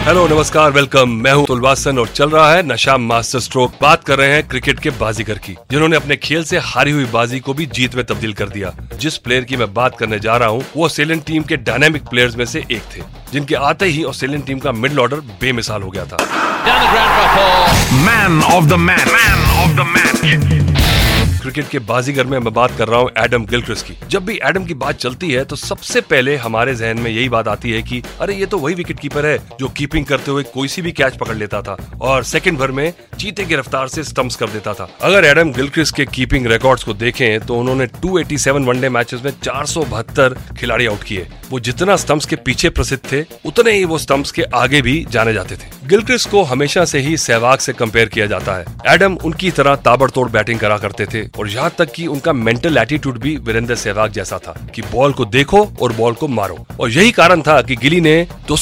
Hello नमस्कार welcome. मैं हूँ अतुल वासन और चल रहा है नशा मास्टर स्ट्रोक। बात कर रहे हैं क्रिकेट के बाजीगर की जिन्होंने अपने खेल से हारी हुई बाजी को भी जीत में तब्दील कर दिया। जिस प्लेयर की मैं बात करने जा रहा हूँ वो ऑस्ट्रेलियन टीम के डायनेमिक प्लेयर्स में से एक थे जिनके आते ही ऑस्ट्रेलियन टीम का मिडल ऑर्डर बेमिसाल हो गया था। Man of the man man of the match cricket के बाजीगर में मैं बात कर रहा हूँ एडम गिलक्रिस्ट की। जब भी एडम की बात चलती है तो सबसे पहले हमारे जहन में यही बात आती है कि, अरे, ये तो वही विकेट कीपर है जो कीपिंग करते हुए कोई सी भी कैच पकड़ लेता था और सेकंड भर में चीते की रफ्तार से स्टंप्स कर देता था। अगर एडम गिलक्रिस्ट के कीपिंग रिकॉर्ड्स को देखें तो उन्होंने 287 वनडे मैचेस में चार सौ बहत्तर खिलाड़ी आउट किए। वो जितना स्टंप्स के पीछे प्रसिद्ध थे, उतने ही वो स्टंप्स के आगे भी जाने जाते थे। गिलक्रिस्ट को हमेशा से ही सहवाग से कंपेयर किया जाता है। एडम उनकी तरह ताबड़तोड़ बैटिंग करा करते थे। और यहाँ तक कि उनका मेंटल एटीट्यूड भी वीरेंद्र सहवाग जैसा था कि बॉल को देखो और बॉल को मारो। और यही कारण था कि गिली ने दो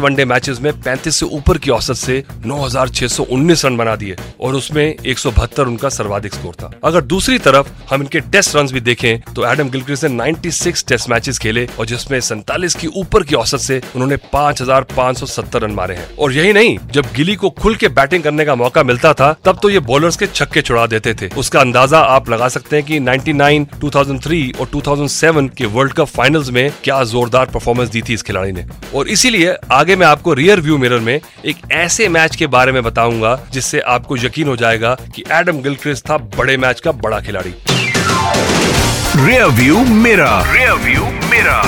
वनडे मैचेस में 35 से ऊपर की औसत से 9,619 रन बना दिए और उसमें एक सौ बहत्तर उनका सर्वाधिक स्कोर था। अगर दूसरी तरफ़ हम इनके टेस्ट रन भी देखें तो एडम गिलक्रिस्ट ने 96 टेस्ट मैचेस खेले और जिसमें सैतालीस की ऊपर की औसत से उन्होंने 5,570 रन मारे हैं। और यही नहीं जब गिली को खुल के बैटिंग करने का मौका मिलता था तब तो ये बॉलर्स के छक्के छुड़ा देते थे। उसका अंदाज़ा आप लगा सकते हैं कि 99, 2003 और 2007 के वर्ल्ड कप फाइनल्स में क्या जोरदार परफॉर्मेंस दी थी इस खिलाड़ी ने। और इसीलिए आगे मैं आपको रियर व्यू मिरर में एक ऐसे मैच के बारे में बताऊँगा जिससे आपको यकीन हो जाएगा कि एडम गिलक्रिस्ट था बड़े मैच का बड़ा खिलाड़ी। रियर व्यू मेरा रियर व्यू मेरा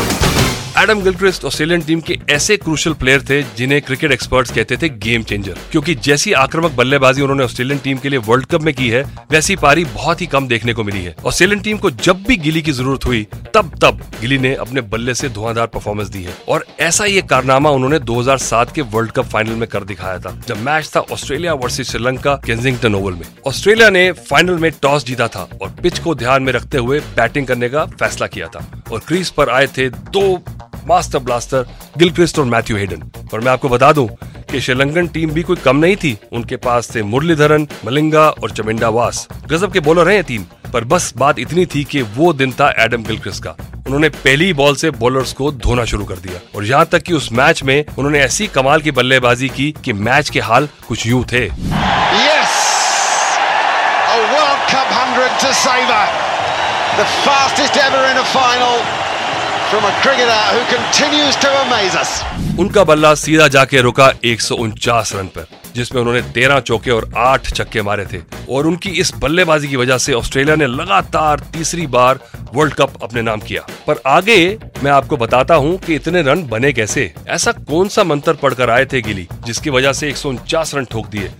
एडम गिलक्रिस्ट ऑस्ट्रेलियन टीम के ऐसे क्रूशल प्लेयर थे जिन्हें क्रिकेट एक्सपर्ट्स कहते थे गेम चेंजर क्योंकि जैसी आक्रामक बल्लेबाजी उन्होंने ऑस्ट्रेलियन टीम के लिए वर्ल्ड कप में की है, वैसी पारी बहुत ही कम देखने को मिली है। ऑस्ट्रेलियन टीम को जब भी गिली की ज़रूरत हुई, तब तब गिली ने अपने बल्ले से धुआंधार परफॉर्मेंस दी है। और ऐसा ही एक कारनामा उन्होंने 2007 के वर्ल्ड कप फाइनल में कर दिखाया था, जब मैच था Australia versus Sri Lanka Kensington Oval में। ऑस्ट्रेलिया ने फाइनल में टॉस जीता था और पिच को ध्यान में रखते हुए बैटिंग करने का फैसला किया था। और क्रीज पर आए थे दो मास्टर ब्लास्टर गिलक्रिस्ट और मैथ्यू हेडन और मैं आपको बता दूँ कि श्रीलंकन टीम भी कोई कम नहीं थी। उनके पास थे मुरलीधरन, मलिंगा और चमिंडा वास। गजब के बॉलर हैं तीन पर बस बात इतनी थी कि वो दिन था एडम गिलक्रिस्ट का। उन्होंने पहली बॉल से बॉलर्स को धोना शुरू कर दिया। और यहाँ तक कि उस मैच में उन्होंने ऐसी कमाल की बल्लेबाजी की कि मैच के हाल कुछ यूँ थे। Yes! A World Cup 100 to savour. The fastest ever in a final. From a cricketer who continues to amaze us. उनका बल्ला सीधा जाके रुका एक सौ उनचास रन पर जिसमें उन्होंने तेरह चौके और आठ छक्के मारे थे। और उनकी इस बल्लेबाजी की वजह से ऑस्ट्रेलिया ने लगातार तीसरी बार वर्ल्ड कप अपने नाम किया। पर आगे मैं आपको बताता हूँ कि इतने रन बने कैसे। ऐसा कौन सा मंत्र पढ़कर आए थे गिली जिसकी वजह से एक सौ उनचास रन ठोक दिए?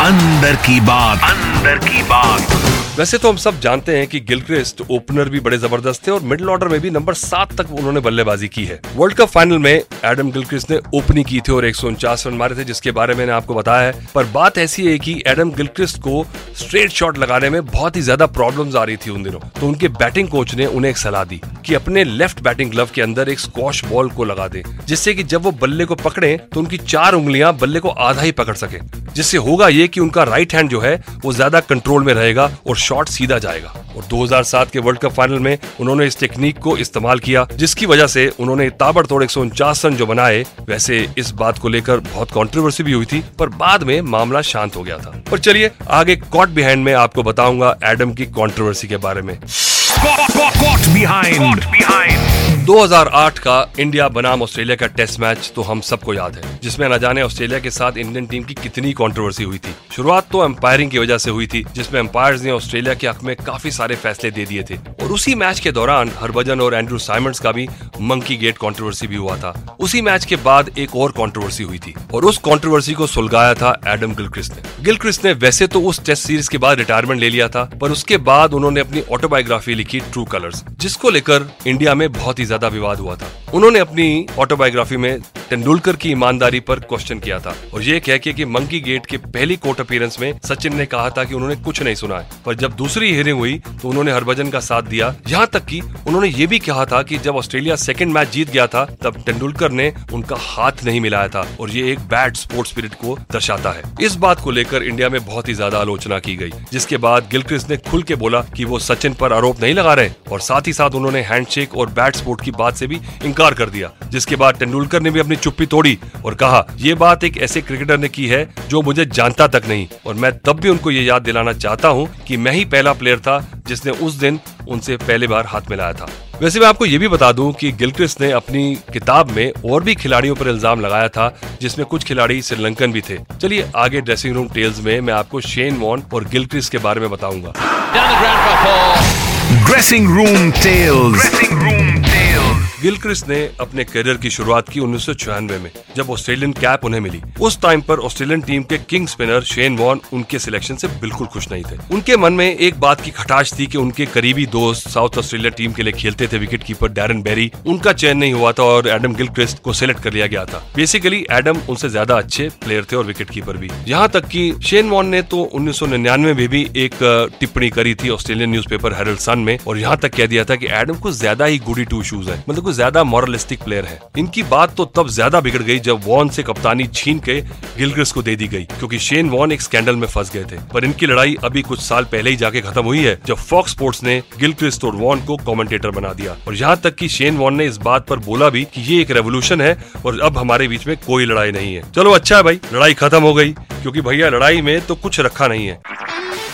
अंदर की बात। अंदर की बात। वैसे तो हम सब जानते हैं कि गिलक्रिस्ट ओपनर भी बड़े ज़बरदस्त थे और मिडिल ऑर्डर में भी नंबर सात तक उन्होंने बल्लेबाजी की है। वर्ल्ड कप फाइनल में एडम गिलक्रिस्ट ने ओपनिंग की थी और एक सौ उनचास रन मारे थे, जिसके बारे में आपको बताया है। पर बात ऐसी है कि एडम गिलक्रिस्ट को स्ट्रेट शॉट लगाने में बहुत ही ज़्यादा प्रॉब्लम आ रही थी उन दिनों। तो उनके बैटिंग कोच ने उन्हें एक सलाह दी कि अपने लेफ़्ट बैटिंग ग्लव के अंदर एक स्कॉश बॉल को लगा दे, जिससे कि जब वो बल्ले को पकड़े तो उनकी चार उंगलियाँ बल्ले को आधा ही पकड़ सके। जिससे होगा ये कि उनका राइट हैंड जो है वो ज़्यादा कंट्रोल में रहेगा और शॉट सीधा जाएगा। और 2007 के वर्ल्ड कप फाइनल में उन्होंने इस टेक्निक को इस्तेमाल किया जिसकी वजह से उन्होंने ताबड़तोड़ एक सौ उनचास रन जो बनाए वैसे इस बात को लेकर बहुत कंट्रोवर्सी भी हुई थी पर बाद में मामला शांत हो गया था। पर चलिए आगे कॉट बिहाइंड में आपको बताऊँगा एडम की कंट्रोवर्सी के बारे में। बिहाइंड बिहाइंड 2008 का इंडिया बनाम ऑस्ट्रेलिया का टेस्ट मैच तो हम सबको याद है, जिसमें न जाने ऑस्ट्रेलिया के साथ इंडियन टीम की कितनी कंट्रोवर्सी हुई थी। शुरुआत तो एम्पायरिंग की वजह से हुई थी, जिसमें एम्पायर्स ने ऑस्ट्रेलिया के हक में काफ़ी सारे फैसले दे दिए थे। और उसी मैच के दौरान हरभजन और एंड्रू साइमंड्स का भी मंकी गेट कंट्रोवर्सी भी हुआ था। उसी मैच के बाद एक और कंट्रोवर्सी हुई थी, और उस कंट्रोवर्सी को सुलगाया था एडम गिलक्रिस्ट ने। गिलक्रिस्ट ने वैसे तो उस टेस्ट सीरीज़ के बाद रिटायरमेंट ले लिया था, पर उसके बाद उन्होंने अपनी ऑटोबायोग्राफी लिखी ट्रू कलर्स जिसको लेकर इंडिया में बहुत ही ज़्यादा विवाद हुआ था। उन्होंने अपनी ऑटोबायोग्राफी में तेंदुलकर की ईमानदारी पर क्वेश्चन किया था और ये कह के कि मंकी गेट के पहली कोर्ट अपीयरेंस में सचिन ने कहा था कि उन्होंने कुछ नहीं सुना है। पर जब दूसरी हियरिंग हुई तो उन्होंने हरभजन का साथ दिया। यहाँ तक कि उन्होंने ये भी कहा था कि जब ऑस्ट्रेलिया सेकंड मैच जीत गया था, तब तेंदुलकर ने उनका हाथ नहीं मिलाया था और ये एक बैड स्पोर्ट स्पिरिट को दर्शाता है। इस बात को लेकर इंडिया में बहुत ही ज़्यादा आलोचना की गई, जिसके बाद गिलक्रिस्ट ने खुल के बोला कि वो सचिन पर आरोप नहीं लगा रहे और साथ ही साथ उन्होंने हैंडशेक और बैट स्पोर्ट की बात से भी इंकार कर दिया, जिसके बाद तेंदुलकर ने भी अपनी चुप्पी तोड़ी और कहा ये बात एक ऐसे क्रिकेटर ने की है जो मुझे जानता तक नहीं और मैं तब भी उनको ये याद दिलाना चाहता हूँ कि मैं ही पहला प्लेयर था जिसने उस दिन उनसे पहली बार हाथ मिलाया था। वैसे मैं आपको ये भी बता दूँ कि गिलक्रिस्ट ने अपनी किताब में और भी खिलाड़ियों पर इल्ज़ाम लगाया था जिसमें कुछ खिलाड़ी श्रीलंकन भी थे। चलिए आगे ड्रेसिंग रूम टेल्स में मैं आपको शेन वॉन और गिलक्रिस्ट के बारे में बताऊँगा। Dressing room tales dressing room Gilchrist ने अपने करियर की शुरुआत की उन्नीस सौ छियानवे में, जब ऑस्ट्रेलियन कैप उन्हें मिली। उस टाइम पर ऑस्ट्रेलियन टीम के किंग स्पिनर शेन वॉन उनके सिलेक्शन से बिल्कुल खुश नहीं थे। उनके मन में एक बात की खटाश थी कि उनके करीबी दोस्त साउथ ऑस्ट्रेलिया टीम के लिए खेलते थे विकेट कीपर डैरन बेरी उनका चयन नहीं हुआ था और एडम गिलक्रिस्ट को सिलेक्ट कर लिया गया था। बेसिकली एडम उनसे ज़्यादा अच्छे प्लेयर थे और विकेट कीपर भी। यहाँ तक की शेन वॉन ने तो उन्नीस सौ निन्यानवे में भी एक टिप्पणी करी थी ऑस्ट्रेलियन न्यूज़पेपर हेरल्ड सन में और यहाँ तक कह दिया था की एडम को ज़्यादा ही गुडी टू शूज़ है। मतलब ज़्यादा मॉरलिस्टिक प्लेयर है। इनकी बात तो तब ज़्यादा बिगड़ गई जब वॉन से कप्तानी छीन के गिलग्रिस को दे दी गई, क्योंकि शेन वॉन एक स्कैंडल में फंस गए थे। पर इनकी लड़ाई अभी कुछ साल पहले ही जाके खत्म हुई है, जब फॉक्स स्पोर्ट्स ने गिलक्रिस्ट और वॉन को कमेंटेटर बना दिया। और यहाँ तक कि शेन वॉन ने इस बात पर बोला भी कि ये एक रेवोल्यूशन है और अब हमारे बीच में कोई लड़ाई नहीं है। चलो अच्छा है भाई, लड़ाई खत्म हो गई, क्योंकि भैया लड़ाई में तो कुछ रखा नहीं है।